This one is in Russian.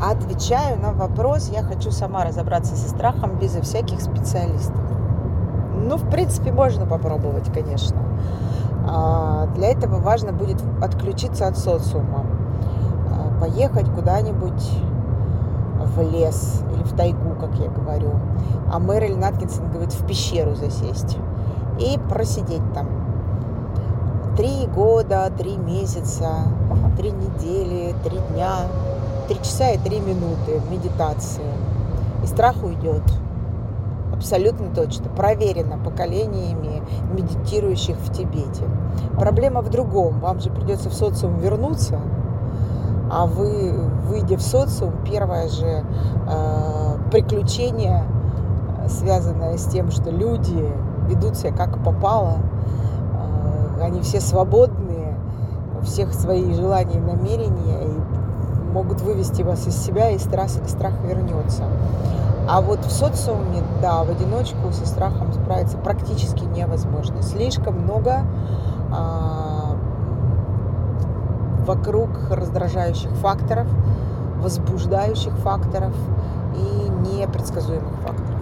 Отвечаю на вопрос, я хочу сама разобраться со страхом безо всяких специалистов. Ну, в принципе, можно попробовать, конечно. А, для этого важно будет отключиться от социума, а, поехать куда-нибудь в лес или в тайгу, как я говорю. А Мэрилин Аткинсон говорит, в пещеру засесть и просидеть там. Три года, три месяца, три недели, три дня, три часа и три минуты медитации. И страх уйдет. Абсолютно точно. Проверено поколениями медитирующих в Тибете. Проблема в другом. Вам же придется в социум вернуться, а вы, выйдя в социум, первое же э, приключение, связанное с тем, что люди ведут себя как попало, э, они все свободные, у всех свои желания и намерения, и могут вывести вас из себя, и страх, страх вернется. А вот в социуме, да, в одиночку со страхом справиться практически невозможно. Слишком много а, вокруг раздражающих факторов, возбуждающих факторов и непредсказуемых факторов.